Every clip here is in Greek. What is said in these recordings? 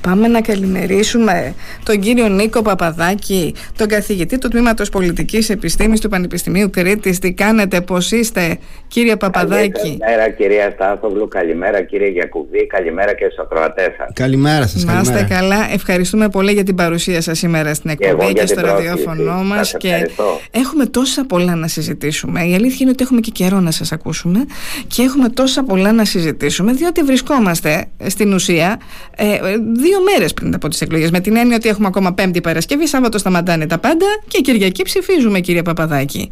Πάμε να καλημερίσουμε τον κύριο Νίκο Παπαδάκη, τον καθηγητή του Τμήματος Πολιτικής Επιστήμης του Πανεπιστημίου Κρήτης. Τι κάνετε, πώς είστε, κύριε Παπαδάκη; Καλημέρα, κυρία Στάθοβλου. Καλημέρα, κύριε Γιακουβή. Καλημέρα και στους ακροατές σας. Καλημέρα σας. Να είστε καλά. Ευχαριστούμε πολύ για την παρουσία σας σήμερα στην εκπομπή και, και στο ραδιόφωνο μας. Και έχουμε τόσα πολλά να συζητήσουμε. Η αλήθεια είναι ότι έχουμε και καιρό να σας ακούσουμε και έχουμε τόσα πολλά να συζητήσουμε, διότι βρισκόμαστε στην ουσία ε, δύο μέρες πριν από τις εκλογές. Με την έννοια ότι έχουμε ακόμα Πέμπτη Παρασκευή, Σάββατο σταματάνε τα πάντα και Κυριακή ψηφίζουμε, κύριε Παπαδάκη.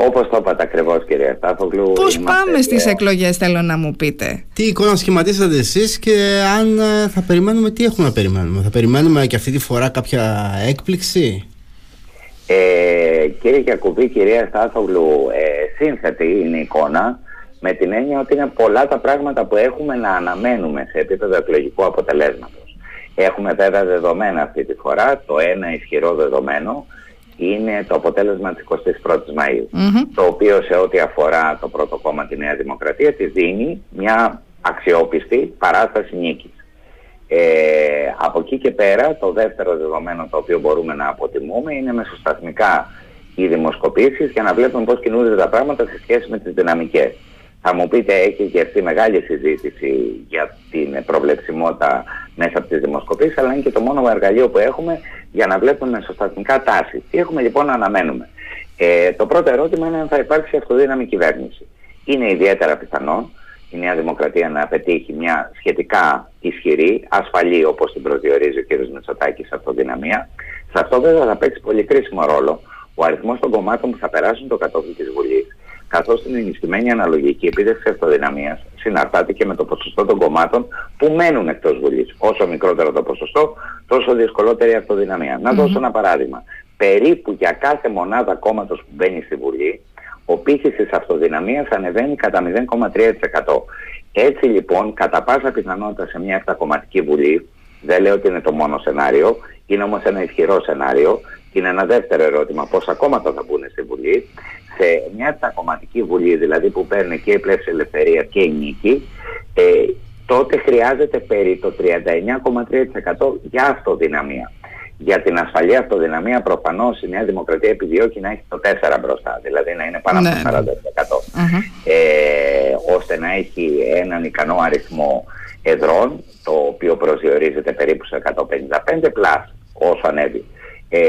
Όπως το είπατε ακριβώς, κυρία Στάθογλου. Πώς πάμε στις εκλογές, θέλω να μου πείτε; Τι εικόνα σχηματίσατε εσείς και αν ε, θα περιμένουμε, τι έχουμε να περιμένουμε; Θα περιμένουμε και αυτή τη φορά κάποια έκπληξη; Ε, κύριε Γιακουβή, κυρία Στάθογλου, ε, σύνθετη είναι η εικόνα με την έννοια ότι είναι πολλά τα πράγματα που έχουμε να αναμένουμε σε επίπεδο εκλογικού αποτελέσματος. Έχουμε βέβαια δεδομένα αυτή τη φορά. Το ένα ισχυρό δεδομένο είναι το αποτέλεσμα της 21ης Μαΐου, το οποίο σε ό,τι αφορά το πρώτο κόμμα τη Νέα Δημοκρατία τη δίνει μια αξιόπιστη παράσταση νίκης. Ε, από εκεί και πέρα το δεύτερο δεδομένο το οποίο μπορούμε να αποτιμούμε είναι μεσοσταθμικά οι δημοσκοπήσεις για να βλέπουμε πώς κινούνται τα πράγματα σε σχέση με τις δυναμικές. Θα μου πείτε, έχει γερθεί μεγάλη συζήτηση για την προβλεψιμότητα μέσα από τις δημοσκοπήσεις, αλλά είναι και το μόνο εργαλείο που έχουμε για να βλέπουμε μεσοσταθμικά τάση. Τι έχουμε λοιπόν να αναμένουμε; Ε, το πρώτο ερώτημα είναι αν θα υπάρξει αυτοδύναμη κυβέρνηση. Είναι ιδιαίτερα πιθανό η Νέα Δημοκρατία να πετύχει μια σχετικά ισχυρή, ασφαλή όπως την προσδιορίζει ο κ. Μητσοτάκης αυτοδυναμία. Σε αυτό βέβαια θα παίξει πολύ κρίσιμο ρόλο ο αριθμός των κομμάτων που θα περάσουν το κατόφλι της Βουλής καθώς την ενισχυμένη αναλογική επίδευξη αυτοδυναμίας συναρτάται και με το ποσοστό των κομμάτων που μένουν εκτός Βουλής. Όσο μικρότερο το ποσοστό, τόσο δυσκολότερη η αυτοδυναμία. Να δώσω ένα παράδειγμα. Περίπου για κάθε μονάδα κόμματος που μπαίνει στη Βουλή, ο πύχη τη αυτοδυναμίας ανεβαίνει κατά 0,3%. Έτσι λοιπόν, κατά πάσα πιθανότητα σε μια επτακομματική Βουλή, δεν λέω ότι είναι το μόνο σενάριο, είναι όμως ένα ισχυρό σενάριο, και είναι ένα δεύτερο ερώτημα, πόσα κόμματα θα μπουν στη Βουλή, σε μια επτακομματική βουλή, δηλαδή που παίρνει και η πλεύση ελευθερία και η νίκη, ε, τότε χρειάζεται περί το 39,3% για αυτοδυναμία. Για την ασφαλή αυτοδυναμία προφανώς η Νέα Δημοκρατία επιδιώκει να έχει το 4 μπροστά, δηλαδή να είναι πάνω από το 40%. Ναι. Ε, ώστε να έχει έναν ικανό αριθμό εδρών, το οποίο προσδιορίζεται περίπου σε 155 πλάς όσο ανέβει. Ε,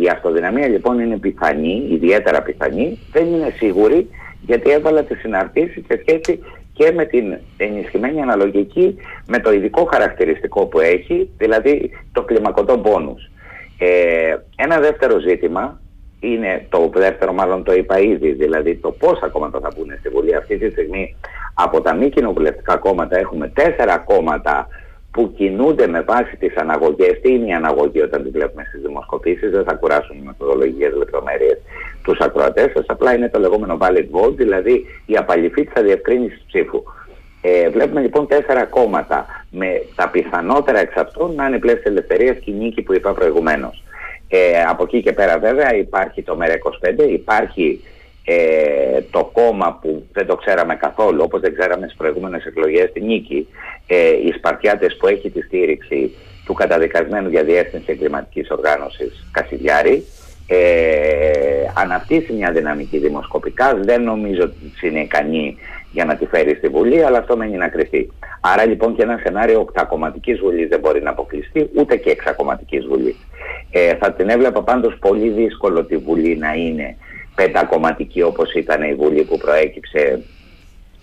η αυτοδυναμία λοιπόν είναι πιθανή, ιδιαίτερα πιθανή, δεν είναι σίγουρη γιατί έβαλα τη συναρτήση σε σχέση και με την ενισχυμένη αναλογική με το ειδικό χαρακτηριστικό που έχει, δηλαδή το κλιμακωτό πόνους. Ε, ένα δεύτερο ζήτημα είναι το δεύτερο μάλλον το είπα ήδη, δηλαδή το πόσα κόμματα θα μπουν στη Βουλή. Αυτή τη στιγμή από τα μη κοινοβουλευτικά κόμματα έχουμε τέσσερα κόμματα που κινούνται με βάση τις αναγωγές. Τι είναι η αναγωγή όταν τη βλέπουμε στις δημοσκοπήσεις, δεν θα κουράσουν οι μεθοδολογίες λεπτομέρειες τους ακροατές σας, απλά είναι το λεγόμενο valid vote, δηλαδή η απαλληφή της αδιευκρίνησης ψήφους. Ε, βλέπουμε λοιπόν τέσσερα κόμματα με τα πιθανότερα εξ αυτών να είναι πλέον ελευθερία και η νίκη που είπα προηγουμένως. Ε, από εκεί και πέρα βέβαια υπάρχει το ΜΕΡΑ25, υπάρχει ε, το κόμμα που δεν το ξέραμε καθόλου, όπως δεν ξέραμε στις προηγούμενες εκλογές τη νίκη, ε, οι Σπαρτιάτες που έχει τη στήριξη του καταδικασμένου για διεύθυνση εγκληματικής οργάνωσης Κασιδιάρη, ε, αναπτύσσει μια δυναμική δημοσκοπικά. Δεν νομίζω ότι είναι ικανή για να τη φέρει στη Βουλή, αλλά αυτό μένει να κρυφτεί. Άρα λοιπόν και ένα σενάριο οκτακομματικής Βουλής δεν μπορεί να αποκλειστεί, ούτε και εξακομματικής Βουλής. Ε, θα την έβλεπα πάντως πολύ δύσκολο τη Βουλή να είναι πεντακομματική όπως ήταν η Βουλή που προέκυψε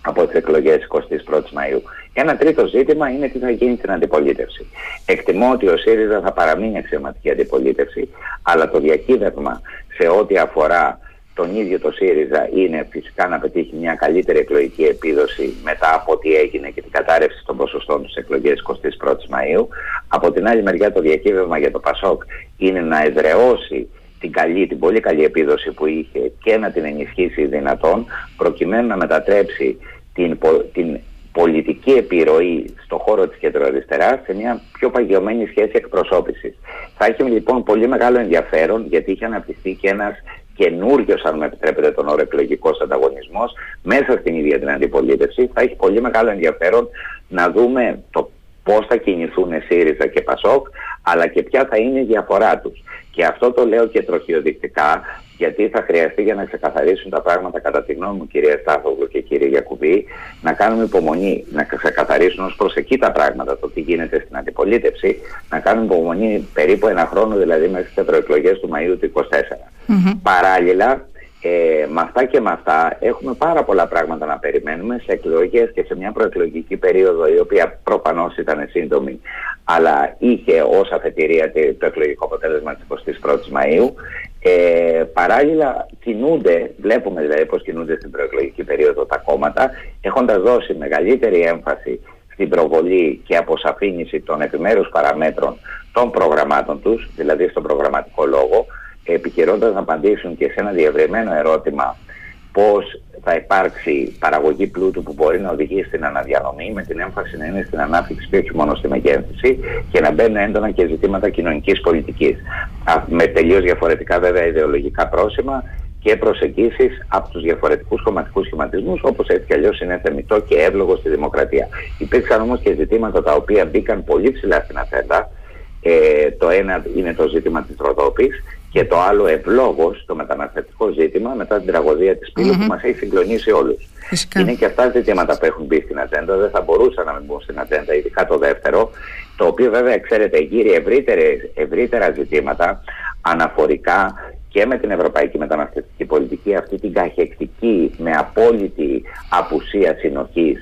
από τις εκλογές 21 Μαΐου. Ένα τρίτο ζήτημα είναι τι θα γίνει στην αντιπολίτευση. Εκτιμώ ότι ο ΣΥΡΙΖΑ θα παραμείνει αξιωματική αντιπολίτευση, αλλά το διακύβευμα σε ό,τι αφορά τον ίδιο το ΣΥΡΙΖΑ είναι φυσικά να πετύχει μια καλύτερη εκλογική επίδοση μετά από ό,τι έγινε και την κατάρρευση των ποσοστών στις εκλογές 21 Μαΐου. Από την άλλη μεριά το διακύβευμα για το ΠΑΣΟΚ είναι να εδραιώσει την καλή, την πολύ καλή επίδοση που είχε και να την ενισχύσει δυνατόν προκειμένου να μετατρέψει την, την πολιτική επιρροή στον χώρο της κεντροαριστεράς σε μια πιο παγιωμένη σχέση εκπροσώπησης. Θα έχει λοιπόν πολύ μεγάλο ενδιαφέρον γιατί είχε αναπτυχθεί και ένας καινούριο, αν με επιτρέπετε τον όρο, εκλογικός ανταγωνισμός μέσα στην ίδια την αντιπολίτευση. Θα έχει πολύ μεγάλο ενδιαφέρον να δούμε το πώς θα κινηθούν ΣΥΡΙΖΑ και ΠΑΣΟΚ, αλλά και ποια θα είναι η διαφορά τους. Και αυτό το λέω και τροχιοδεικτικά, γιατί θα χρειαστεί για να ξεκαθαρίσουν τα πράγματα κατά τη γνώμη μου κυρία Στάθογλου και κύριε Γιακουβή να κάνουμε υπομονή, να ξεκαθαρίσουν ως προς εκεί τα πράγματα το τι γίνεται στην αντιπολίτευση να κάνουμε υπομονή περίπου ένα χρόνο δηλαδή μέχρι τις ευρωεκλογές του Μαΐου του 2024. Παράλληλα ε, με αυτά και με αυτά έχουμε πάρα πολλά πράγματα να περιμένουμε σε εκλογές και σε μια προεκλογική περίοδο η οποία προφανώς ήταν σύντομη αλλά είχε ως αφετηρία το εκλογικό αποτέλεσμα της 21ης Μαΐου. Ε, παράλληλα κινούνται, βλέπουμε δηλαδή πώς κινούνται στην προεκλογική περίοδο τα κόμματα έχοντας δώσει μεγαλύτερη έμφαση στην προβολή και αποσαφήνιση των επιμέρους παραμέτρων των προγραμμάτων τους, δηλαδή στον προγραμματικό λόγο, επιχειρώντας να απαντήσουν και σε ένα διευρυμένο ερώτημα πώς θα υπάρξει παραγωγή πλούτου που μπορεί να οδηγήσει στην αναδιανομή με την έμφαση να είναι στην ανάπτυξη και όχι μόνο στη μεγέθυνση και να μπαίνουν έντονα και ζητήματα κοινωνικής πολιτικής. Με τελείως διαφορετικά βέβαια ιδεολογικά πρόσημα και προσεγγίσεις από τους διαφορετικούς κομματικούς σχηματισμούς όπως έτσι κι αλλιώς είναι θεμητό και εύλογο στη δημοκρατία. Υπήρξαν όμως και ζητήματα τα οποία μπήκαν πολύ ψηλά στην ατζέντα. Ε, το ένα είναι το ζήτημα της Ροδόπης και το άλλο ευλόγως το μεταναστευτικό ζήτημα μετά την τραγωδία της πύλου που μας έχει συγκλονίσει όλους. Είναι και αυτά ζητήματα που έχουν μπει στην ατζέντα, δεν θα μπορούσαν να μην μπουν στην ατζέντα, ειδικά το δεύτερο, το οποίο βέβαια ξέρετε γύρει ευρύτερα ζητήματα αναφορικά και με την ευρωπαϊκή μεταναστευτική πολιτική, αυτή την καχεκτική με απόλυτη απουσία συνοχής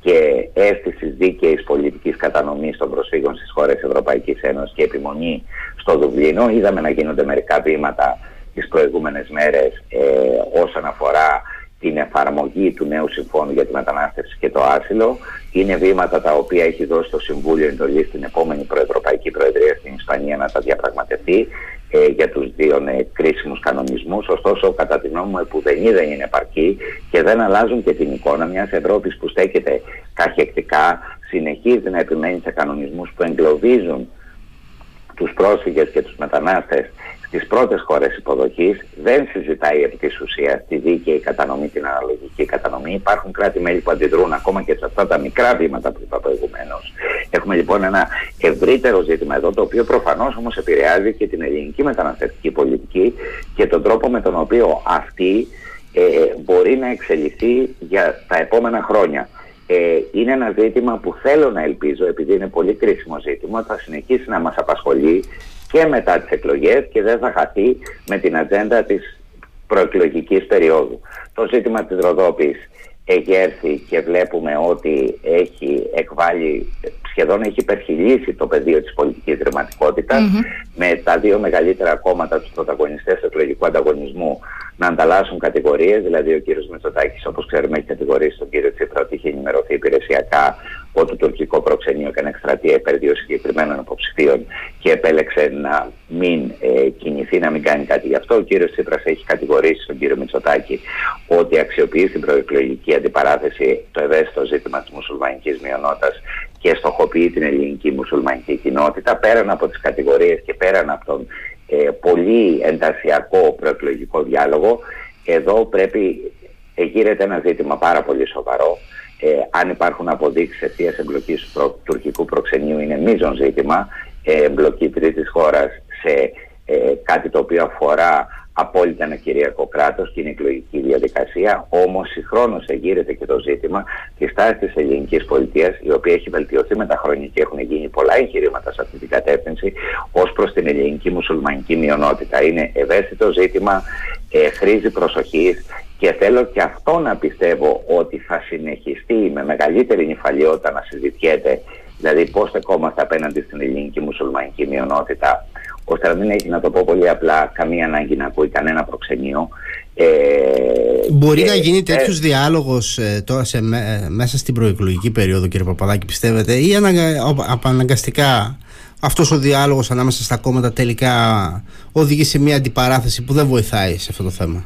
και αίσθησης δίκαιης πολιτικής κατανομής των προσφύγων στις χώρες Ευρωπαϊκής Ένωσης και επιμονή στο Δουβλίνο. Είδαμε να γίνονται μερικά βήματα τις προηγούμενες μέρες ε, όσον αφορά την εφαρμογή του νέου συμφώνου για τη μετανάστευση και το άσυλο. Είναι βήματα τα οποία έχει δώσει το Συμβούλιο εντολής στην επόμενη Προευρωπαϊκή Προεδρία στην Ισπανία να τα διαπραγματευτεί ε, για τους δύο ε, κρίσιμους κανονισμούς. Ωστόσο, κατά τη γνώμη μου, επουδενή δεν είναι επαρκή και δεν αλλάζουν και την εικόνα μιας Ευρώπης που στέκεται καχεκτικά, συνεχίζει να επιμένει σε κανονισμούς που εγκλωβίζουν τους πρόσφυγες και τους μετανάστες στις πρώτες χώρες υποδοχής δεν συζητάει επί της ουσίας τη δίκαιη κατανομή, την αναλογική κατανομή. Υπάρχουν κράτη-μέλη που αντιδρούν ακόμα και σε αυτά τα μικρά βήματα που είπα προηγουμένως. Έχουμε λοιπόν ένα ευρύτερο ζήτημα εδώ, το οποίο προφανώς όμως επηρεάζει και την ελληνική μεταναστευτική πολιτική και τον τρόπο με τον οποίο αυτή ε, μπορεί να εξελιχθεί για τα επόμενα χρόνια. Ε, είναι ένα ζήτημα που θέλω να ελπίζω, επειδή είναι πολύ κρίσιμο ζήτημα, θα συνεχίσει να μας απασχολεί και μετά τις εκλογές και δεν θα χαθεί με την ατζέντα της προεκλογικής περίοδου. Το ζήτημα της Ροδόπης έχει έρθει και βλέπουμε ότι έχει εκβάλει, σχεδόν έχει υπερχιλήσει το πεδίο της πολιτικής με τα δύο μεγαλύτερα κόμματα τους πρωταγωνιστές εκλογικού ανταγωνισμού να ανταλλάσσουν κατηγορίες, δηλαδή ο κύριος Μητσοτάκης όπως ξέρουμε έχει κατηγορήσει τον κύριο Τσίπρα ότι είχε ενημερωθεί υπηρεσιακά ότι το τουρκικό προξενείο έκανε εκστρατεία υπέρ δύο συγκεκριμένων υποψηφίων και επέλεξε να μην ε, κινηθεί, να μην κάνει κάτι γι' αυτό. Ο κύριος Τσίπρας έχει κατηγορήσει τον κύριο Μητσοτάκη ότι αξιοποιεί στην προεκλογική αντιπαράθεση το ευαίσθητο ζήτημα της μουσουλμανικής μειονότητας και στοχοποιεί την ελληνική μουσουλμανική κοινότητα πέραν από τις κατηγορίες και πέραν από τον ε, πολύ εντασιακό προεκλογικό διάλογο. Εδώ πρέπει ε, γύρεται ένα ζήτημα πάρα πολύ σοβαρό. Ε, αν υπάρχουν αποδείξεις αιτίας εμπλοκής του τουρκικού προξενείου είναι μείζον ζήτημα. Ε, εμπλοκή τρίτης χώρας σε ε, κάτι το οποίο αφορά απόλυτα ένα κυρίαρχο κράτος και είναι εκλογική διαδικασία. Όμως συγχρόνως εγείρεται και το ζήτημα της τάση της ελληνικής πολιτείας, η οποία έχει βελτιωθεί με τα χρόνια και έχουν γίνει πολλά εγχειρήματα σε αυτή την κατεύθυνση ως προς την ελληνική μουσουλμανική μειονότητα. Είναι ευαίσθητο ζήτημα, ε, χρήζει προσοχής και θέλω και αυτό να πιστεύω ότι θα συνεχιστεί με μεγαλύτερη νυφαλιότητα να συζητιέται δηλαδή πώς στεκόμαστε απέναντι στην ελληνική μουσουλμανική μειονότητα ώστε να μην έχει να το πω πολύ απλά καμία ανάγκη να ακούει κανένα προξενείο. Ε, Μπορεί να γίνει τέτοιος ε, διάλογος ε, τώρα σε, ε, μέσα στην προεκλογική περίοδο, κύριε Παπαδάκη, πιστεύετε, ή αναγκαστικά αυτός ο διάλογος ανάμεσα στα κόμματα τελικά οδηγεί σε μια αντιπαράθεση που δεν βοηθάει σε αυτό το θέμα;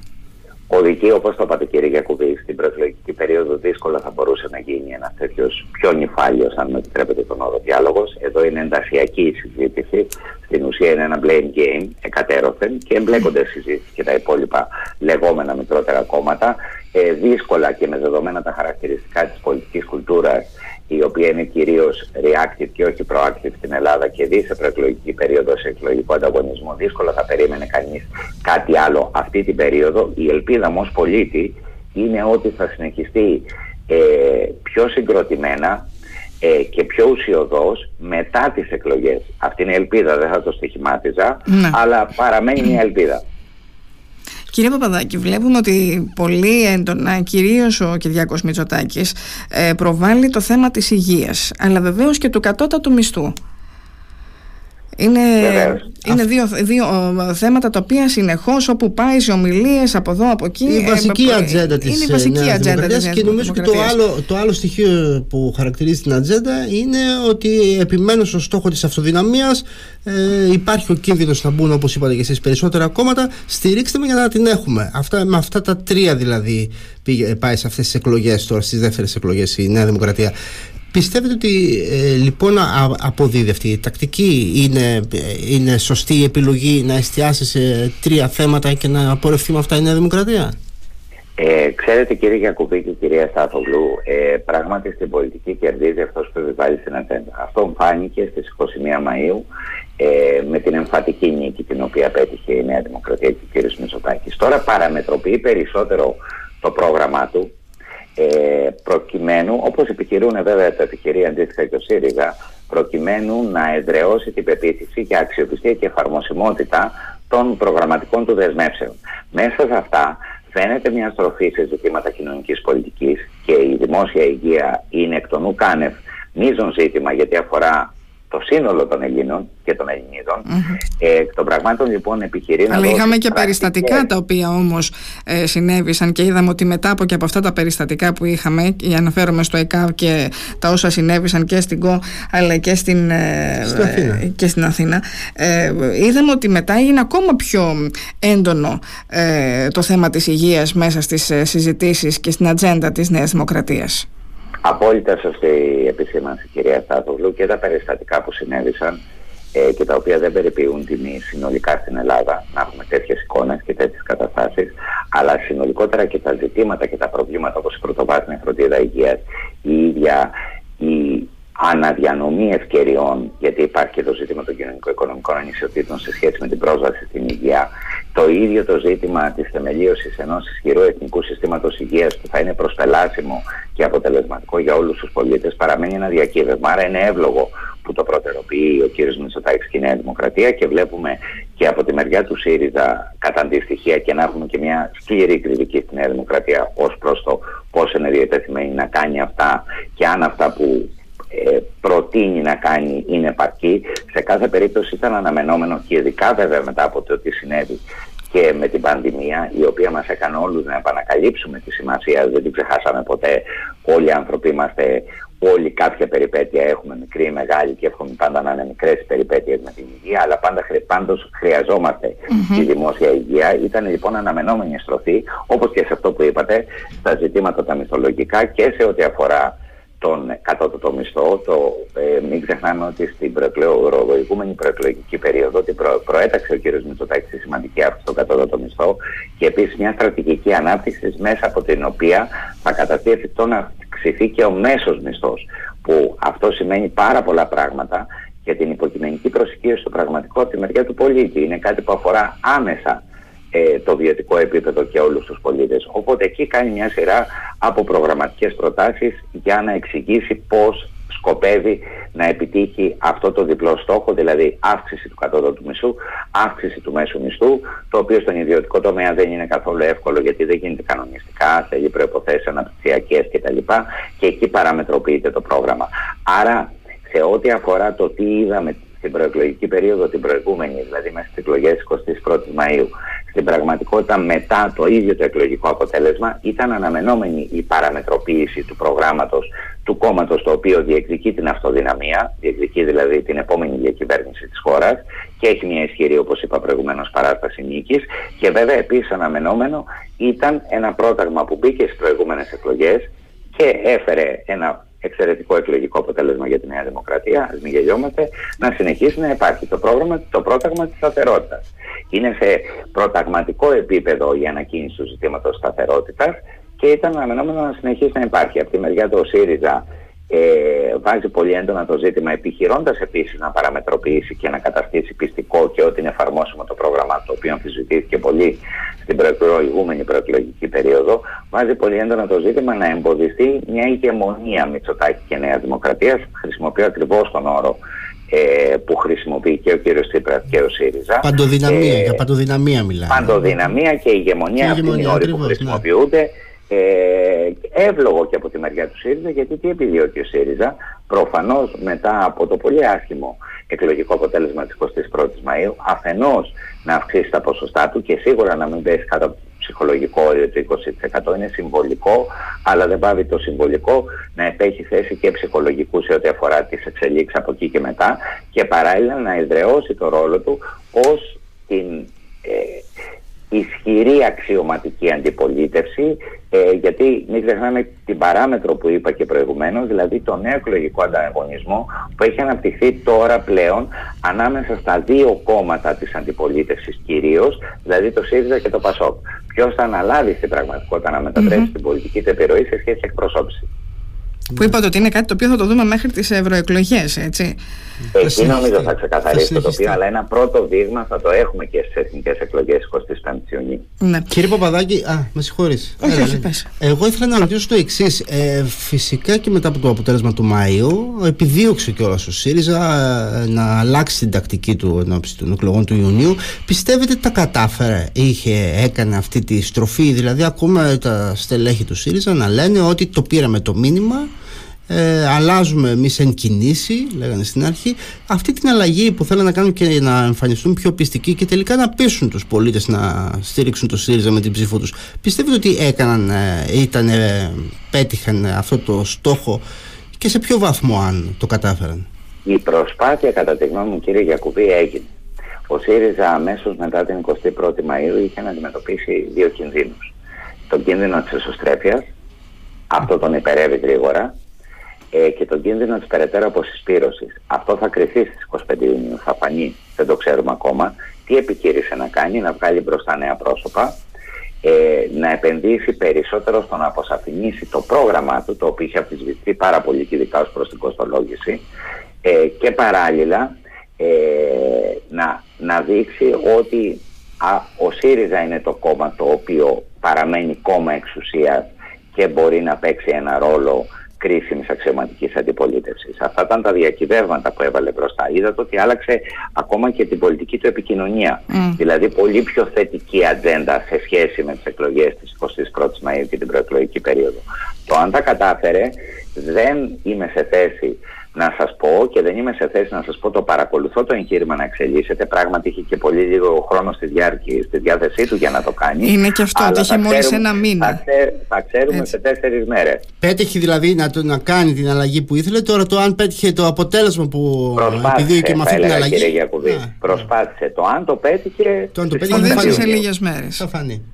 Οδηγεί, όπως το είπατε κύριε Γιακουβή, στην προεκλογική περίοδο δύσκολα θα μπορούσε να γίνει ένας τέτοιος πιο νυφάλιος, αν με επιτρέπετε τον όρο διάλογος. Εδώ είναι εντασιακή η συζήτηση. Στην ουσία είναι ένα blame game εκατέρωθεν και εμπλέκονται συζήτηση και τα υπόλοιπα λεγόμενα μικρότερα κόμματα. Ε, δύσκολα και με δεδομένα τα χαρακτηριστικά της πολιτικής κουλτούρας η οποία είναι κυρίως reactive και όχι proactive στην Ελλάδα και δει σε προεκλογική περίοδο, σε εκλογικό ανταγωνισμό, δύσκολα θα περίμενε κανείς κάτι άλλο αυτή την περίοδο. Η ελπίδα μου ως πολίτη είναι ότι θα συνεχιστεί ε, πιο συγκροτημένα ε, και πιο ουσιοδός μετά τις εκλογές. Αυτή είναι η ελπίδα, δεν θα το στοιχημάτιζα, ναι. αλλά παραμένει μια ελπίδα. Κύριε Παπαδάκη, βλέπουμε ότι πολύ έντονα, κυρίως ο Κυριάκος Μητσοτάκης, ε, προβάλλει το θέμα της υγείας, αλλά βεβαίως και του κατώτατου μισθού. Είναι, είναι δύο, δύο θέματα τα οποία συνεχώς όπου πάει σε ομιλίες από εδώ από εκεί. Η βασική ε, ατζέντα της Δημοκρατίας. Και νομίζω και το άλλο, το άλλο στοιχείο που χαρακτηρίζει την ατζέντα είναι ότι επιμένω στο στόχο της αυτοδυναμίας. Ε, υπάρχει ο κίνδυνος να μπουν, όπως είπατε και εσείς, περισσότερα κόμματα. Στηρίξτε με για να την έχουμε. Αυτά, με αυτά τα τρία δηλαδή πήγε, πάει σε αυτές τις εκλογές τώρα, στις δεύτερες εκλογές η Νέα Δημοκρατία. Πιστεύετε ότι ε, λοιπόν αποδίδει αυτή η τακτική, είναι, είναι σωστή η επιλογή να εστιάσει σε τρία θέματα και να απορρευτεί με αυτά η Νέα Δημοκρατία; Ε, ξέρετε κύριε Γιακουβή και κυρία Στάθογλου, ε, πράγματι στην πολιτική κερδίζει αυτός που επιβάλλει στην ατζέντα. Αυτό φάνηκε στις 21 Μαΐου ε, με την εμφατική νίκη την οποία πέτυχε η Νέα Δημοκρατία και ο κ. Μητσοτάκης. Τώρα παραμετροποιεί περισσότερο το πρόγραμμά του ε, προκειμένου, όπως επιχειρούν βέβαια τα επιχειρία αντίστοιχα και ο ΣΥΡΙΖΑ, προκειμένου να εδραιώσει την πεποίθηση για αξιοπιστία και εφαρμοσιμότητα των προγραμματικών του δεσμεύσεων. Μέσα σε αυτά φαίνεται μια στροφή σε ζητήματα κοινωνικής πολιτικής και η δημόσια υγεία είναι εκ των ουκάνευ μείζον ζήτημα γιατί αφορά το σύνολο των Ελλήνων και των Ελληνίδων. Mm-hmm. Ε, εκ των πραγμάτων λοιπόν επιχειρεί να. Αλλά είχαμε και περιστατικά τα οποία όμως ε, συνέβησαν και είδαμε ότι μετά από και από αυτά τα περιστατικά που είχαμε, και αναφέρομαι στο ΕΚΑΒ και τα όσα συνέβησαν και στην ΚΟ αλλά και στην, ε, ε και στην Αθήνα, ε, είδαμε ότι μετά έγινε ακόμα πιο έντονο ε, το θέμα της υγείας μέσα στις ε, συζητήσεις και στην ατζέντα της Νέας Δημοκρατίας. Απόλυτα σωστή η επισήμανση κυρία Στάθογλου και τα περιστατικά που συνέβησαν ε, και τα οποία δεν περιποιούν τιμή συνολικά στην Ελλάδα να έχουμε τέτοιες εικόνες και τέτοιες καταστάσεις αλλά συνολικότερα και τα ζητήματα και τα προβλήματα όπως η πρωτοβάθμια φροντίδα υγείας η ίδια η αναδιανομή ευκαιριών, γιατί υπάρχει και το ζήτημα των κοινωνικο-οικονομικών ανισοτήτων σε σχέση με την πρόσβαση στην υγεία, το ίδιο το ζήτημα της θεμελίωσης ενός ισχυρού εθνικού συστήματος υγείας που θα είναι προσπελάσιμο και αποτελεσματικό για όλους τους πολίτες παραμένει ένα διακύβευμα. Άρα είναι εύλογο που το προτεροποιεί ο κ. Μητσοτάκης και η Νέα Δημοκρατία και βλέπουμε και από τη μεριά του ΣΥΡΙΖΑ κατά αντιστοιχεία και να έχουμε και μια σκληρή κριτική στη Νέα Δημοκρατία ως προς το πώς είναι διατεθειμένη να κάνει αυτά και αν αυτά που ε, προτείνει να κάνει είναι επαρκή. Σε κάθε περίπτωση ήταν αναμενόμενο και ειδικά βέβαια μετά από το τι συνέβη και με την πανδημία η οποία μας έκανε όλους να επανακαλύψουμε τη σημασία, δεν την ξεχάσαμε ποτέ. Όλοι οι άνθρωποι είμαστε, όλοι κάποια περιπέτεια έχουμε, μικρή ή μεγάλη και εύχομαι πάντα να είναι μικρές οι περιπέτειες με την υγεία, αλλά πάντα πάντως χρειαζόμαστε mm-hmm. τη δημόσια υγεία. Ήταν λοιπόν αναμενόμενη στροφή, όπως και σε αυτό που είπατε, στα ζητήματα τα μυθολογικά και σε ό,τι αφορά τον κατώτατο μισθό. Το, ε, μην ξεχνάμε ότι στην προεκλογική προεκλογική περίοδο την προ, προέταξε ο κ. Μητσοτάκης τη σημαντική αύξηση στον κατώτατο μισθό και επίσης μια στρατηγική ανάπτυξη μέσα από την οποία θα καταστεί εφικτό να αυξηθεί και ο μέσος μισθός που αυτό σημαίνει πάρα πολλά πράγματα για την υποκειμενική προσοχή στο πραγματικό από τη μεριά του πολίτη. Είναι κάτι που αφορά άμεσα ε, το βιωτικό επίπεδο και όλους τους πολίτες. Οπότε εκεί κάνει μια σειρά από προγραμματικές προτάσεις για να εξηγήσει πώς σκοπεύει να επιτύχει αυτό το διπλό στόχο, δηλαδή αύξηση του κατώτατου μισθού, αύξηση του μέσου μισθού, το οποίο στον ιδιωτικό τομέα δεν είναι καθόλου εύκολο γιατί δεν γίνεται κανονιστικά, θέλει προποθέσει αναπτυξιακές κτλ. Και εκεί παραμετροποιείται το πρόγραμμα. Άρα, σε ό,τι αφορά το τι είδαμε στην προεκλογική περίοδο την προηγούμενη, δηλαδή μέσα στις εκλογές 21 Μαΐου, στην πραγματικότητα μετά το ίδιο το εκλογικό αποτέλεσμα ήταν αναμενόμενη η παραμετροποίηση του προγράμματος του κόμματος το οποίο διεκδικεί την αυτοδυναμία, διεκδικεί δηλαδή την επόμενη διακυβέρνηση της χώρας και έχει μια ισχυρή όπως είπα προηγουμένως παράσταση νίκης. Και βέβαια επίσης αναμενόμενο ήταν ένα πρόταγμα που μπήκε στις προηγούμενες εκλογές και έφερε ένα εξαιρετικό εκλογικό αποτέλεσμα για τη Νέα Δημοκρατία, ας μην γελιόμαστε, να συνεχίσει να υπάρχει το, πρόγραμμα, το πρόταγμα της σταθερότητας. Είναι σε προταγματικό επίπεδο η ανακοίνηση του ζητήματος σταθερότητας και ήταν αναμενόμενο να συνεχίσει να υπάρχει. Από τη μεριά του ο ΣΥΡΙΖΑ ε, βάζει πολύ έντονα το ζήτημα επιχειρώντας επίσης να παραμετροποιήσει και να καταστήσει πιστικό και ότι είναι εφαρμόσιμο το πρόγραμμα το οποίο αμφισβητήθηκε πολύ στην προεκλογική προεκλογική περίοδο βάζει πολύ έντονα το ζήτημα να εμποδιστεί μια ηγεμονία Μητσοτάκη και Νέας Δημοκρατίας χρησιμοποιώ ακριβώς τον όρο ε, που χρησιμοποιεί και ο κύριος Τσίπρας και ο ΣΥΡΙΖΑ. Παντοδυναμία, ε, για παντοδυναμία μιλάμε. Παντοδυναμία και ηγεμονία, αυτή είναι οι όροι που ναι. Χρησιμοποιούνται. Ε, εύλογο και από τη μεριά του ΣΥΡΙΖΑ γιατί τι επιδιώκει ο ΣΥΡΙΖΑ; Προφανώς μετά από το πολύ άσχημο εκλογικό αποτέλεσμα της 21ης Μαΐου αφενός να αυξήσει τα ποσοστά του και σίγουρα να μην πέσει κάτω ψυχολογικό όριο του 20% είναι συμβολικό αλλά δεν πάβει το συμβολικό να επέχει θέση και ψυχολογικού σε ό,τι αφορά τις εξελίξεις από εκεί και μετά και παράλληλα να ιδραιώσει το ρόλο του ως την ε, ισχυρή αξιωματική αντιπολίτευση ε, γιατί μην ξεχνάμε την παράμετρο που είπα και προηγουμένως δηλαδή το νέο εκλογικό ανταγωνισμό που έχει αναπτυχθεί τώρα πλέον ανάμεσα στα δύο κόμματα της αντιπολίτευσης κυρίως δηλαδή το ΣΥΡΙΖΑ και το ΠΑΣΟΚ. Ποιος θα αναλάβει στην πραγματικότητα να μετατρέψει την πολιτική επιρροή σε σχέση εκπροσώπηση; Που είπατε ότι είναι κάτι το οποίο θα το δούμε μέχρι τις ευρωεκλογές, έτσι. Εκεί νομίζω θα ξεκαθαρίσει το τοπίο, αλλά ένα πρώτο δείγμα θα το έχουμε και στις εθνικές εκλογές 25 Ιουνίου. Ναι. Κύριε Παπαδάκη, α, με συγχωρείς. Όχι, όχι, Εγώ ήθελα να ρωτήσω το εξής. Ε, φυσικά και μετά από το αποτέλεσμα του Μαΐου, επιδίωξε κιόλας ο ΣΥΡΙΖΑ ε, να αλλάξει την τακτική του ενώπιση των εκλογών του Ιουνίου. Πιστεύετε τα κατάφερε, είχε, έκανε αυτή τη στροφή, δηλαδή ακούμε τα στελέχη του ΣΥΡΙΖΑ να λένε ότι το πήραμε το μήνυμα ε, αλλάζουμε εμείς εν κινήσει, λέγανε στην αρχή, αυτή την αλλαγή που θέλουν να κάνουν και να εμφανιστούν πιο πιστικοί και τελικά να πείσουν τους πολίτες να στήριξουν το ΣΥΡΙΖΑ με την ψήφο τους. Πιστεύετε ότι έκαναν, ε, ήταν, ε, πέτυχαν αυτό το στόχο και σε ποιο βαθμό αν το κατάφεραν; Η προσπάθεια κατά τη γνώμη μου κύριε Γιακουβή έγινε. Ο ΣΥΡΙΖΑ αμέσως μετά την 21η Μαΐου είχε να αντιμετωπίσει δύο κινδύνους. Τον κίνδυνο της εσωστρέφειας, αυτό τον υπερεύει γρήγορα, ε, και τον κίνδυνο της περαιτέρω αποσυσπήρωσης. Αυτό θα κρυθεί στις 25 Ιουνίου, θα φανεί, δεν το ξέρουμε ακόμα. Τι επιχείρησε να κάνει, να βγάλει μπροστά νέα πρόσωπα, ε, να επενδύσει περισσότερο στο να αποσαφηνίσει το πρόγραμμά του, το οποίο είχε αμφισβητηθεί πάρα πολύ και ειδικά ως προς την κοστολόγηση, ε, και παράλληλα ε, να, να δείξει ότι α, ο ΣΥΡΙΖΑ είναι το κόμμα το οποίο παραμένει κόμμα εξουσίας και μπορεί να παίξει ένα ρόλο κρίσιμης αξιωματικής αντιπολίτευσης. Αυτά ήταν τα διακυβεύματα που έβαλε μπροστά. Είδατε ότι άλλαξε ακόμα και την πολιτική του επικοινωνία. Δηλαδή, πολύ πιο θετική ατζέντα σε σχέση με τις εκλογές της 21η Μαου και την προεκλογική περίοδο. Το αν τα κατάφερε, δεν είμαι σε θέση να σας πω και δεν είμαι σε θέση να σας πω το παρακολουθώ το εγχείρημα να εξελίσσεται. Πράγματι είχε και πολύ λίγο χρόνο στη, διάρκεια, στη διάθεσή του για να το κάνει. Είναι και αυτό ότι είχε μόλις ένα μήνα. θα, θα ξέρουμε Έτσι. σε τέσσερις μέρες. Πέτυχε δηλαδή να, το, να κάνει την αλλαγή που ήθελε. Τώρα το αν πέτυχε το αποτέλεσμα που επιδίωκε με αυτή την αλλαγή κύριε προσπάθησε. Το αν το πέτυχε το αν το πέτυχε σε λίγες μέρες. Θα φανεί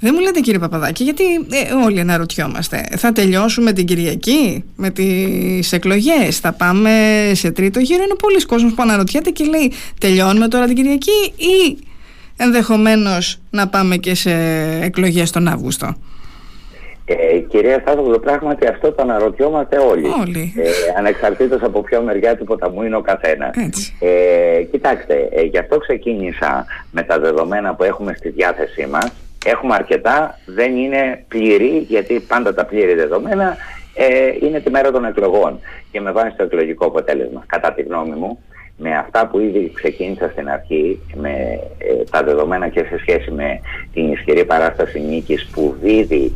δεν μου λέτε κύριε Παπαδάκη, γιατί ε, όλοι αναρωτιόμαστε. Θα τελειώσουμε την Κυριακή με τις εκλογές, θα πάμε σε τρίτο γύρο; Είναι πολλοί κόσμος που αναρωτιέται και λέει τελειώνουμε τώρα την Κυριακή ή ενδεχομένως να πάμε και σε εκλογές τον Αύγουστο; Ε, κυρία Στάδογλου, πράγματι αυτό το αναρωτιόμαστε όλοι. όλοι. Ε, ανεξαρτήτως από ποιο μεριά του ποταμού είναι ο καθένας. Ε, κοιτάξτε, ε, γι' αυτό ξεκίνησα με τα δεδομένα που έχουμε στη διάθεσή μας Έχουμε αρκετά, δεν είναι πλήρη, γιατί πάντα τα πλήρη δεδομένα ε, είναι τη μέρα των εκλογών και με βάση το εκλογικό αποτέλεσμα. Κατά τη γνώμη μου, με αυτά που ήδη ξεκίνησα στην αρχή, με ε, τα δεδομένα και σε σχέση με την ισχυρή παράσταση νίκης που δίδει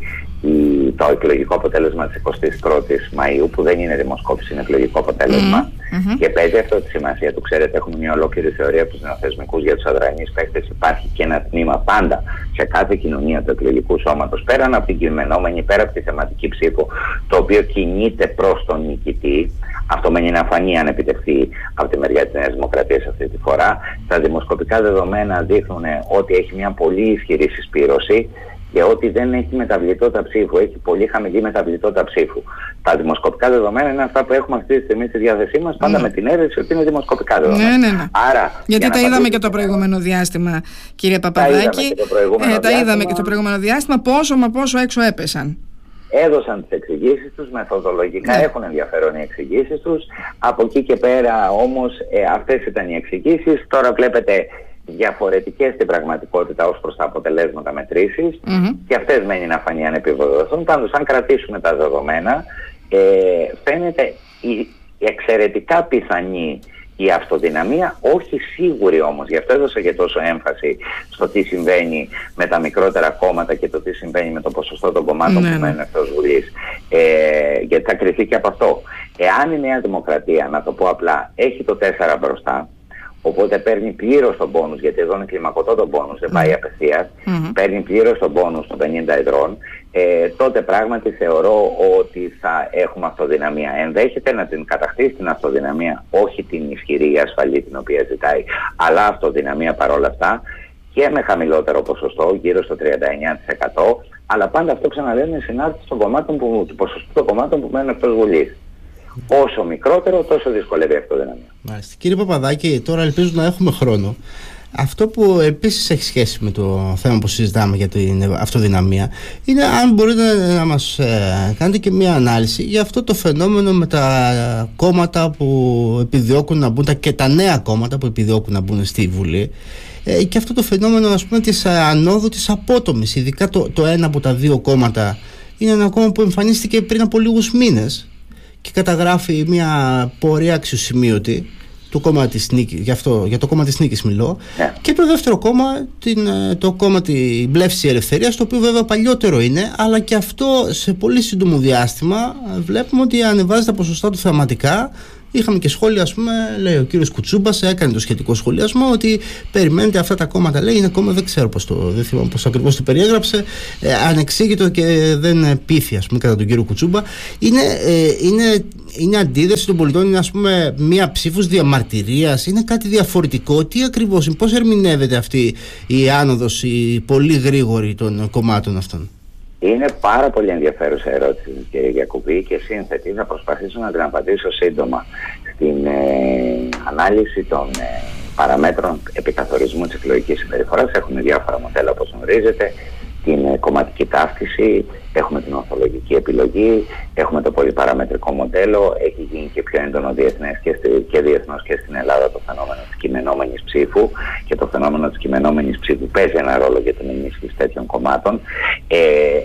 το εκλογικό αποτέλεσμα της 21ης Μαΐου που δεν είναι δημοσκόπηση, είναι εκλογικό και παίζει αυτό τη σημασία του. Ξέρετε, έχουμε μια ολόκληρη θεωρία από τους νεοθεσμικούς για τους αδρανείς παίχτες. Υπάρχει και ένα τμήμα πάντα σε κάθε κοινωνία του εκλογικού σώματος, πέραν από την κειμενόμενη, πέρα από τη θεματική ψήφο, το οποίο κινείται προς τον νικητή. Αυτό μένει να φανεί αν επιτευχθεί από τη μεριά της Νέας Δημοκρατίας αυτή τη φορά. Τα δημοσκοπικά δεδομένα δείχνουν ότι έχει μια πολύ ισχυρή συσπήρωση και ότι δεν έχει μεταβλητότητα ψήφου, έχει πολύ χαμηλή μεταβλητότητα ψήφου. Τα δημοσκοπικά δεδομένα είναι αυτά που έχουμε αυτή τη στιγμή στη διάθεσή μας, πάντα ναι. με την αίρεση ότι είναι δημοσκοπικά δεδομένα. Ναι, ναι, ναι. Άρα, Γιατί τα είδαμε και το προηγούμενο διάστημα, κύριε Παπαδάκη. Τα είδαμε και το προηγούμενο, ε, τα είδαμε και το προηγούμενο διάστημα, πόσο μα πόσο έξω έπεσαν. έδωσαν τις εξηγήσεις τους, μεθοδολογικά ναι. έχουν ενδιαφέρον οι εξηγήσεις τους. Από εκεί και πέρα όμως ε, αυτές ήταν οι εξηγήσεις. Τώρα βλέπετε διαφορετικές στην πραγματικότητα ως προς τα αποτελέσματα και αυτές μένει να φανεί αν επιβεβαιωθούν. Πάντως αν κρατήσουμε τα δεδομένα ε, φαίνεται η εξαιρετικά πιθανή η αυτοδυναμία, όχι σίγουρη όμως. Γι' αυτό έδωσα και τόσο έμφαση στο τι συμβαίνει με τα μικρότερα κόμματα και το τι συμβαίνει με το ποσοστό των κομμάτων ναι, που μένουν εκτός Βουλής. Ε, γιατί θα κρυθεί και από αυτό. Εάν η Νέα Δημοκρατία, να το πω απλά, έχει το 4 μπροστά, Οπότε παίρνει πλήρως τον πόνους, γιατί εδώ είναι κλιμακωτό τον πόνους, δεν πάει απευθείας. Παίρνει πλήρως τον πόνους των 50 εδρών. Ε, τότε πράγματι θεωρώ ότι θα έχουμε αυτοδυναμία. Ενδέχεται να την κατακτήσει την αυτοδυναμία, όχι την ισχυρή ασφαλή την οποία ζητάει, αλλά αυτοδυναμία παρόλα αυτά και με χαμηλότερο ποσοστό, γύρω στο 39%. Αλλά πάντα αυτό ξαναλέω είναι συνάρτηση των κομμάτων που, του ποσοστού των κομμάτων που μένουν εκτός Βουλής. Όσο μικρότερο, τόσο δυσκολεύει αυτό δυναμία. Μάλιστα. Κύριε Παπαδάκη, τώρα ελπίζω να έχουμε χρόνο. Αυτό που επίσης έχει σχέση με το θέμα που συζητάμε για την αυτοδυναμία είναι αν μπορείτε να μας ε, κάνετε και μια ανάλυση για αυτό το φαινόμενο με τα κόμματα που επιδιώκουν να μπουν και τα νέα κόμματα που επιδιώκουν να μπουν στη Βουλή ε, και αυτό το φαινόμενο ας πούμε της ανόδου της απότομης ειδικά το, το ένα από τα δύο κόμματα είναι ένα κόμμα που εμφανίστηκε πριν από λίγους μήνες και καταγράφει μια πορεία αξιοσημείωτη του κόμμα της νίκης, για, αυτό, για το κόμμα της νίκης μιλώ ναι. και το δεύτερο κόμμα την, ε, το κόμμα τη Μπλεύση Ελευθερίας το οποίο βέβαια παλιότερο είναι αλλά και αυτό σε πολύ σύντομο διάστημα βλέπουμε ότι ανεβάζει τα ποσοστά του θεματικά Είχαμε και σχόλια, ας πούμε, λέει ο κύριος Κουτσούμπας, έκανε το σχετικό σχολιασμό ότι περιμένετε αυτά τα κόμματα. Λέει είναι κόμμα, δεν ξέρω πώς το. Δεν θυμάμαι πώς ακριβώς το περιέγραψε. Ε, ανεξήγητο και δεν πείθει, ας πούμε, κατά τον κύριο Κουτσούμπα. Είναι, ε, είναι, είναι αντίδραση των πολιτών, είναι ας πούμε μία ψήφος διαμαρτυρίας, είναι κάτι διαφορετικό. Τι ακριβώς, πώς ερμηνεύεται αυτή η άνοδος, η πολύ γρήγορη των κομμάτων αυτών; Είναι πάρα πολύ ενδιαφέρουσα ερώτηση κύριε Γιακουβή και σύνθετη. Θα προσπαθήσω να την απαντήσω σύντομα. Στην ε, ανάλυση των ε, παραμέτρων επικαθορισμού της εκλογικής συμπεριφοράς έχουμε διάφορα μοντέλα όπως γνωρίζετε την ε, κομματική ταύτιση, έχουμε την ορθολογική επιλογή, έχουμε το πολυπαραμετρικό μοντέλο, έχει γίνει και πιο έντονο διεθνές και, και διεθνώς και στην Ελλάδα το φαινόμενο της κειμενόμενης ψήφου και το φαινόμενο της κειμενόμενης ψήφου παίζει ένα ρόλο για την ενίσχυση τέτοιων κομμάτων. Ε,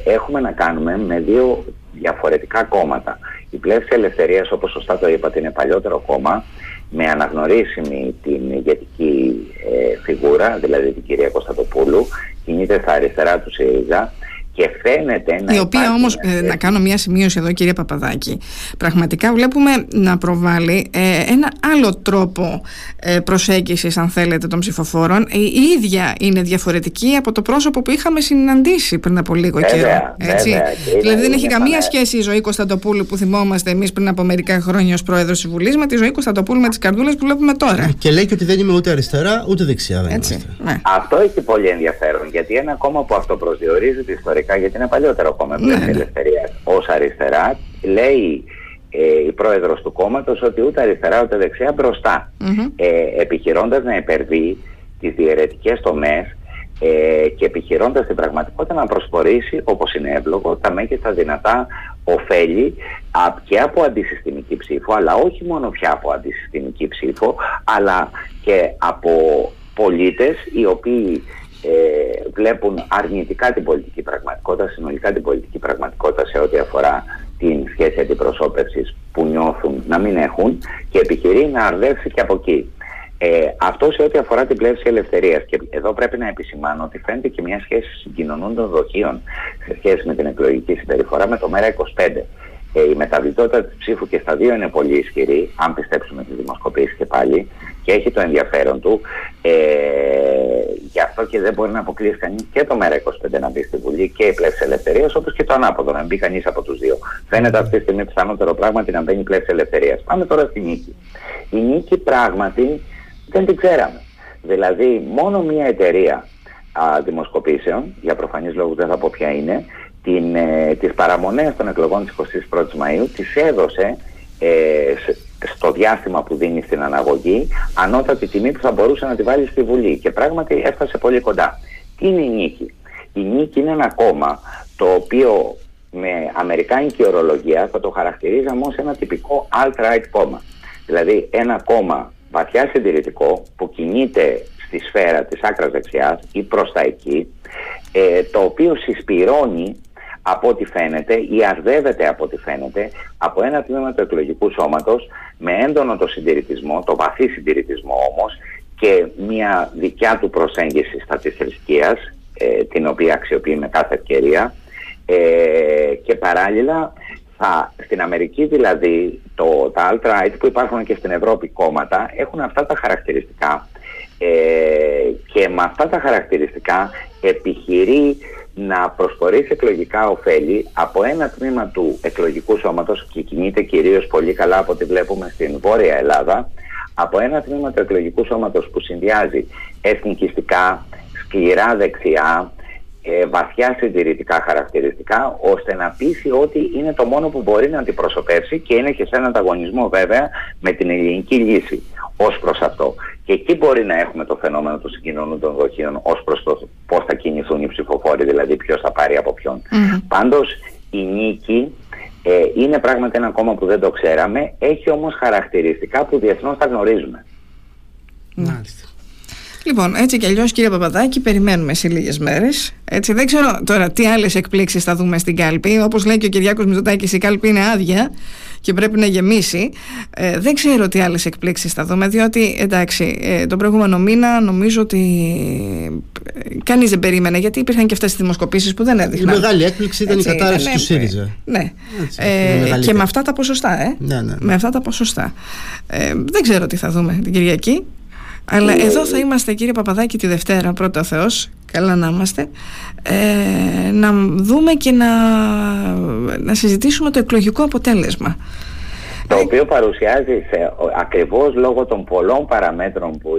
έχουμε να κάνουμε με δύο διαφορετικά κόμματα. Η πλεύση ελευθερίας, όπως σωστά το είπατε, είναι παλιότερο κόμμα, με αναγνωρίσιμη την ηγετική ε, φιγούρα, δηλαδή την κυρία Κωνσταντοπούλου, κινείται στα αριστερά του ΣΥΡΙΖΑ και φαίνεται να. Η οποία όμως, ε, να κάνω μια σημείωση εδώ, κύριε Παπαδάκη. Πραγματικά βλέπουμε να προβάλλει ε, ένα άλλο τρόπο ε, προσέγγισης, αν θέλετε, των ψηφοφόρων. Η ίδια είναι διαφορετική από το πρόσωπο που είχαμε συναντήσει πριν από λίγο καιρό. Έτσι. Βέβαια, δηλαδή, δεν έχει καμία σχέση η ζωή Κωνσταντοπούλου που θυμόμαστε εμείς πριν από μερικά χρόνια ως πρόεδρος της Βουλής με τη ζωή Κωνσταντοπούλου με τις καρδούλες που βλέπουμε τώρα. Και λέει και ότι δεν είμαι ούτε αριστερά ούτε δεξιά. Δεν Έτσι, ναι. Αυτό έχει πολύ ενδιαφέρον γιατί ένα κόμμα που αυτοπροσδιορίζει τη ιστορία γιατί είναι παλιότερο κόμμα ναι, ναι. Ελευθερία ως αριστερά, λέει ε, η πρόεδρος του κόμματος ότι ούτε αριστερά ούτε δεξιά μπροστά, mm-hmm. ε, επιχειρώντας να υπερβεί τις διαιρετικές τομές ε, και επιχειρώντας την πραγματικότητα να προσφορήσει, όπως είναι εύλογο, τα μέγιστα δυνατά ωφέλη και από αντισυστημική ψήφο, αλλά όχι μόνο πια από αντισυστημική ψήφο, αλλά και από πολίτες οι οποίοι ε, βλέπουν αρνητικά την πολιτική πραγματικότητα, συνολικά την πολιτική πραγματικότητα σε ό,τι αφορά την σχέση αντιπροσώπευσης που νιώθουν να μην έχουν και επιχειρεί να αρδεύσει και από εκεί. Ε, αυτό σε ό,τι αφορά την πλεύση ελευθερίας και εδώ πρέπει να επισημάνω ότι φαίνεται και μια σχέση συγκοινωνούν των δοχείων σε σχέση με την εκλογική συμπεριφορά με το ΜΕΡΑ25. Ε, η μεταβλητότητα της ψήφου και στα δύο είναι πολύ ισχυρή, αν πιστέψουμε τις δημοσκοπήσεις και πάλι, και έχει το ενδιαφέρον του. Ε, γι' αυτό και δεν μπορεί να αποκλείσεις κανείς και το ΜΕΡΑ25 να μπει στη Βουλή και η πλεύση ελευθερίας, όπως και το ανάποδο, να μπει κανείς από τους δύο. Φαίνεται αυτή τη στιγμή πιθανότερο πράγματι να μπαίνει η πλεύση ελευθερίας. Πάμε τώρα στη νίκη. Η νίκη πράγματι δεν την ξέραμε. Δηλαδή, μόνο μία εταιρεία α, δημοσκοπήσεων, για προφανείς λόγους δεν θα πω ποια είναι, την, ε, τις παραμονές των εκλογών της 21ης Μαΐου τις έδωσε ε, στο διάστημα που δίνει στην αναγωγή ανώτατη τιμή που θα μπορούσε να τη βάλει στη Βουλή και πράγματι έφτασε πολύ κοντά. Τι είναι η νίκη; Η νίκη είναι ένα κόμμα το οποίο με αμερικάνικη ορολογία θα το χαρακτηρίζαμε ως ένα τυπικό alt-right κόμμα. Δηλαδή ένα κόμμα βαθιά συντηρητικό που κινείται στη σφαίρα της άκρας δεξιάς ή προς τα εκεί, ε, το οποίο συσπηρώνει από ό,τι φαίνεται ή αρδεύεται από ό,τι φαίνεται από ένα τμήμα του εκλογικού σώματος με έντονο το συντηρητισμό, το βαθύ συντηρητισμό όμως και μια δικιά του προσέγγιση στα της θρησκείας, ε, την οποία αξιοποιεί με κάθε ευκαιρία. Ε, και παράλληλα θα, στην Αμερική δηλαδή το, τα alt-right που υπάρχουν και στην Ευρώπη κόμματα έχουν αυτά τα χαρακτηριστικά ε, και με αυτά τα χαρακτηριστικά επιχειρεί να προσφορήσει εκλογικά ωφέλη από ένα τμήμα του εκλογικού σώματος και κινείται κυρίως πολύ καλά από ό,τι βλέπουμε στην Βόρεια Ελλάδα από ένα τμήμα του εκλογικού σώματος που συνδυάζει εθνικιστικά, σκληρά δεξιά, ε, βαθιά συντηρητικά χαρακτηριστικά ώστε να πείσει ότι είναι το μόνο που μπορεί να αντιπροσωπεύσει και είναι και σε έναν ανταγωνισμό βέβαια με την ελληνική λύση ως προς αυτό. Και εκεί μπορεί να έχουμε το φαινόμενο του συγκοινωνού των δοχείων ως προς το πώς θα κινηθούν οι ψηφοφόροι, δηλαδή ποιος θα πάρει από ποιον. Mm-hmm. Πάντως η νίκη ε, είναι πράγματι ένα κόμμα που δεν το ξέραμε, έχει όμως χαρακτηριστικά που διεθνώς τα γνωρίζουμε. Μάλιστα. Λοιπόν, έτσι κι αλλιώς, κύριε Παπαδάκη, περιμένουμε σε λίγες μέρες. Δεν ξέρω τώρα τι άλλες εκπλήξεις θα δούμε στην κάλπη. Όπως λέει και ο Κυριάκος Μητσοτάκης, η κάλπη είναι άδεια και πρέπει να γεμίσει. Ε, δεν ξέρω τι άλλες εκπλήξεις θα δούμε, διότι εντάξει, ε, τον προηγούμενο μήνα νομίζω ότι ε, κανείς δεν περίμενε, γιατί υπήρχαν και αυτές τις δημοσκοπήσεις που δεν έδειχναν. Η μεγάλη έκπληξη ήταν έτσι, η κατάρρευση του ΣΥΡΙΖΑ. Ναι. Έτσι, ε, και με αυτά τα ποσοστά, ε. Ναι, ναι, ναι. Με αυτά τα ποσοστά. Ε, δεν ξέρω τι θα δούμε την Κυριακή. Αλλά εδώ θα είμαστε κύριε Παπαδάκη τη Δευτέρα πρώτα Θεός. Καλά να είμαστε. Ε, να δούμε και να, να συζητήσουμε το εκλογικό αποτέλεσμα. Το οποίο παρουσιάζει σε, ακριβώς λόγω των πολλών παραμέτρων που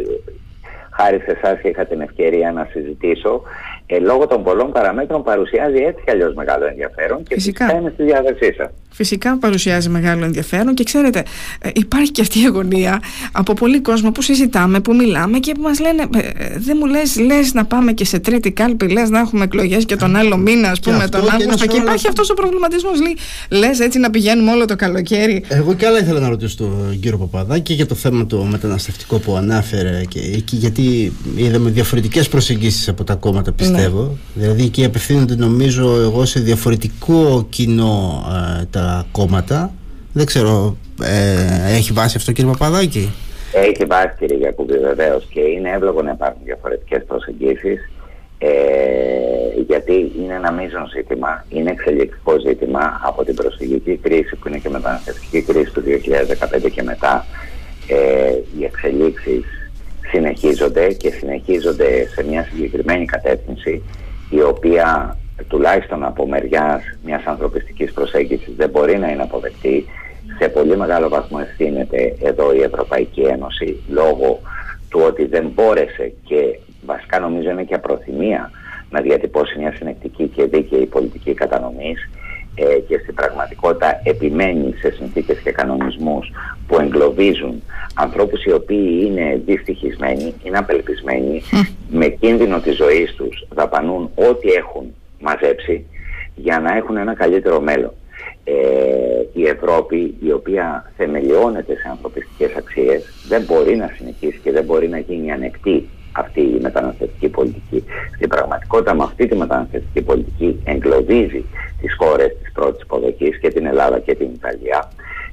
χάρη σε εσάς είχα την ευκαιρία να συζητήσω ε, λόγω των πολλών παραμέτρων παρουσιάζει έτσι κι αλλιώς μεγάλο ενδιαφέρον και φυσικά είναι στη διάθεσή σας. Φυσικά παρουσιάζει μεγάλο ενδιαφέρον και ξέρετε, ε, υπάρχει και αυτή η αγωνία από πολλοί κόσμο που συζητάμε, που μιλάμε και που μας λένε, ε, δεν μου λες, λες να πάμε και σε τρίτη κάλπη, λες να έχουμε εκλογές και τον άλλο μήνα, ας πούμε, τον Αύγουστο. Και, και υπάρχει αυτός ο προβληματισμός. Λες έτσι να πηγαίνουμε όλο το καλοκαίρι. Εγώ και άλλα ήθελα να ρωτήσω τον κύριο Παπαδάκη για το θέμα το μεταναστευτικό που ανάφερε και, και γιατί είδαμε διαφορετικές προσεγγίσεις από τα κόμματα, πιστεύω. Ναι. Δηλαδή εκεί απευθύνονται νομίζω εγώ σε διαφορετικό κοινό ε, τα κόμματα. Δεν ξέρω, ε, έχει βάση αυτό κύριε Παπαδάκη; Έχει βάση κύριε Γιακούμπη βεβαίως και είναι εύλογο να υπάρχουν διαφορετικές προσεγγίσεις ε, γιατί είναι ένα μείζον ζήτημα, είναι εξελικτικό ζήτημα από την προσφυγική κρίση που είναι και μεταναστευτική κρίση του 2015 και μετά ε, οι εξελίξεις συνεχίζονται και συνεχίζονται σε μια συγκεκριμένη κατεύθυνση η οποία τουλάχιστον από μεριάς μιας ανθρωπιστικής προσέγγισης δεν μπορεί να είναι αποδεκτή. Σε πολύ μεγάλο βαθμό ευθύνεται εδώ η Ευρωπαϊκή Ένωση λόγω του ότι δεν μπόρεσε και βασικά νομίζω είναι και απροθυμία να διατυπώσει μια συνεκτική και δίκαιη πολιτική κατανομής ε, και στην πραγματικότητα επιμένει σε συνθήκες και κανονισμούς που εγκλωβίζουν ανθρώπους οι οποίοι είναι δυστυχισμένοι, είναι απελπισμένοι, με κίνδυνο της ζωής τους δαπανούν ό,τι έχουν μαζέψει για να έχουν ένα καλύτερο μέλλον. Ε, η Ευρώπη η οποία θεμελιώνεται σε ανθρωπιστικές αξίες δεν μπορεί να συνεχίσει και δεν μπορεί να γίνει ανεκτή αυτή η μεταναστευτική πολιτική. Στην πραγματικότητα με αυτή τη μεταναστευτική πολιτική εγκλωβίζει τις χώρες της πρώτης υποδοχής και την Ελλάδα και την Ιταλία.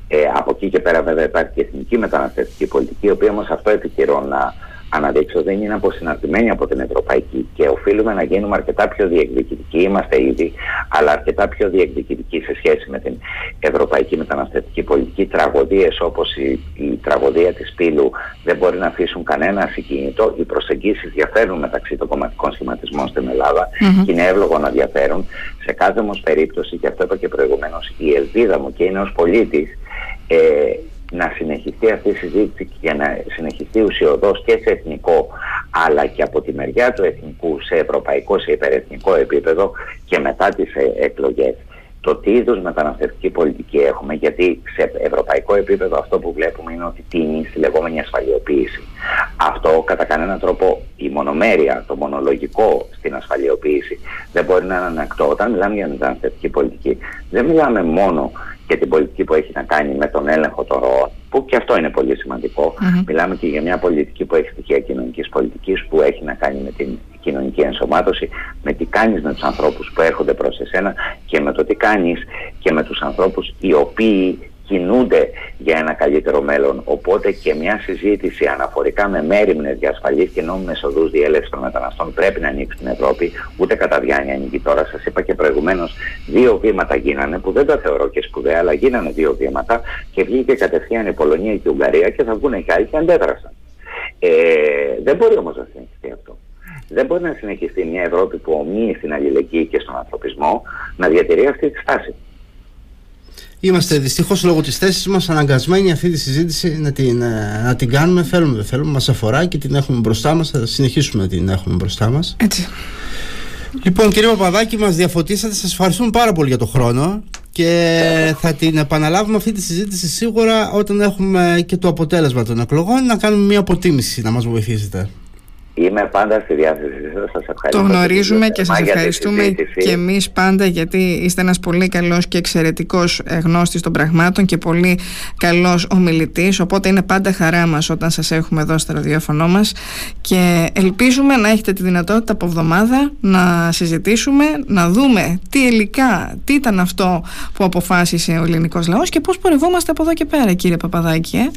Ε, από εκεί και πέρα βέβαια υπάρχει και εθνική μεταναστευτική πολιτική, η οποία όμως αυτό επιχειρώ να αναδείξω δεν είναι αποσυναρτημένη από την ευρωπαϊκή και οφείλουμε να γίνουμε αρκετά πιο διεκδικητικοί, είμαστε ήδη, αλλά αρκετά πιο διεκδικητικοί σε σχέση με την ευρωπαϊκή μεταναστευτική πολιτική. Τραγωδίες όπως η, η τραγωδία της Πύλου δεν μπορεί να αφήσουν κανένα συγκίνητο. Οι προσεγγίσεις διαφέρουν μεταξύ των κομματικών σχηματισμών στην Ελλάδα mm-hmm. και είναι εύλογο να διαφέρουν. Σε κάθε όμως περίπτωση, και αυτό είπα και προηγουμένως, η ελπίδα μου και είναι ως πολίτης ε, να συνεχιστεί αυτή η συζήτηση και να συνεχιστεί ουσιοδός και σε εθνικό αλλά και από τη μεριά του εθνικού σε ευρωπαϊκό, σε υπερεθνικό επίπεδο και μετά τις ε, εκλογές το τι είδους μεταναστευτική πολιτική έχουμε, γιατί σε ευρωπαϊκό επίπεδο αυτό που βλέπουμε είναι ότι τίνει στη λεγόμενη ασφαλιοποίηση. αυτό κατά κανέναν τρόπο η μονομέρεια, το μονολογικό στην ασφαλιοποίηση δεν μπορεί να είναι ανακτό. Όταν μιλάμε για μεταναστευτική πολιτική, δεν μιλάμε μόνο για την πολιτική που έχει να κάνει με τον έλεγχο των ροών, που και αυτό είναι πολύ Μιλάμε και για μια πολιτική που έχει στοιχεία κοινωνικής πολιτικής, που έχει να κάνει με την κοινωνική ενσωμάτωση, με τι κάνεις με τους ανθρώπους που έρχονται προς εσένα και με το τι κάνεις και με τους ανθρώπους οι οποίοι κινούνται για ένα καλύτερο μέλλον. Οπότε και μια συζήτηση αναφορικά με μέρημνες για ασφαλείς και νόμιμες οδούς διέλευσης των μεταναστών πρέπει να ανοίξει στην Ευρώπη. Ούτε κατά διάνοια ανοίγει τώρα. Σας είπα και προηγουμένως, δύο βήματα γίνανε που δεν τα θεωρώ και σπουδαία, αλλά γίνανε δύο βήματα και βγήκε κατευθείαν η Πολωνία και η Ουγγαρία και θα βγουν και άλλοι και αντέδρασαν. Ε, δεν μπορεί όμως να συνεχιστεί αυτό. Δεν μπορεί να συνεχιστεί μια Ευρώπη που ομοίει στην αλληλεγγύη και στον ανθρωπισμό να διατηρεί αυτή τη στάση. Είμαστε δυστυχώς λόγω της θέσης μας αναγκασμένοι αυτή τη συζήτηση να την, ε, να την κάνουμε. Θέλουμε, δεν θέλουμε, μας αφορά και την έχουμε μπροστά μας. Θα συνεχίσουμε να την έχουμε μπροστά μας. Έτσι. Λοιπόν, κύριε Παπαδάκη, μας διαφωτίσατε. Σας ευχαριστούμε πάρα πολύ για τον χρόνο και θα την επαναλάβουμε αυτή τη συζήτηση σίγουρα όταν έχουμε και το αποτέλεσμα των εκλογών να κάνουμε μια αποτίμηση να μας βοηθήσετε. Είμαι πάντα στη διάθεση σας. ευχαριστώ. Το γνωρίζουμε και σας ευχαριστούμε και εμείς πάντα γιατί είστε ένας πολύ καλός και εξαιρετικός γνώστης των πραγμάτων και πολύ καλός ομιλητής οπότε είναι πάντα χαρά μας όταν σας έχουμε εδώ στο ραδιόφωνο μας και ελπίζουμε να έχετε τη δυνατότητα από εβδομάδα να συζητήσουμε, να δούμε τι ελικά, τι ήταν αυτό που αποφάσισε ο ελληνικός λαός και πώς πορευόμαστε από εδώ και πέρα κύριε Παπαδάκη. Ε;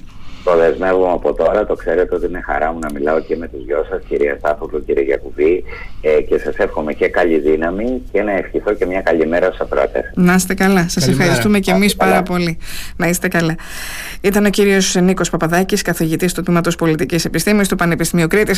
Το δεσμεύομαι από τώρα, το ξέρετε ότι είναι χαρά μου να μιλάω και με τους δυο σας, κυρία Στάφογλου, κύριε Γιακουβή ε, και σας εύχομαι και καλή δύναμη και να ευχηθώ και μια καλή μέρα στους ακροατές. Να είστε καλά, σας ευχαριστούμε και εμείς πάρα πολύ. Να είστε καλά. Ήταν ο κύριος Νίκος Παπαδάκης, καθηγητής του Τμήματος Πολιτικής Επιστήμης του Πανεπιστημίου Κρήτης.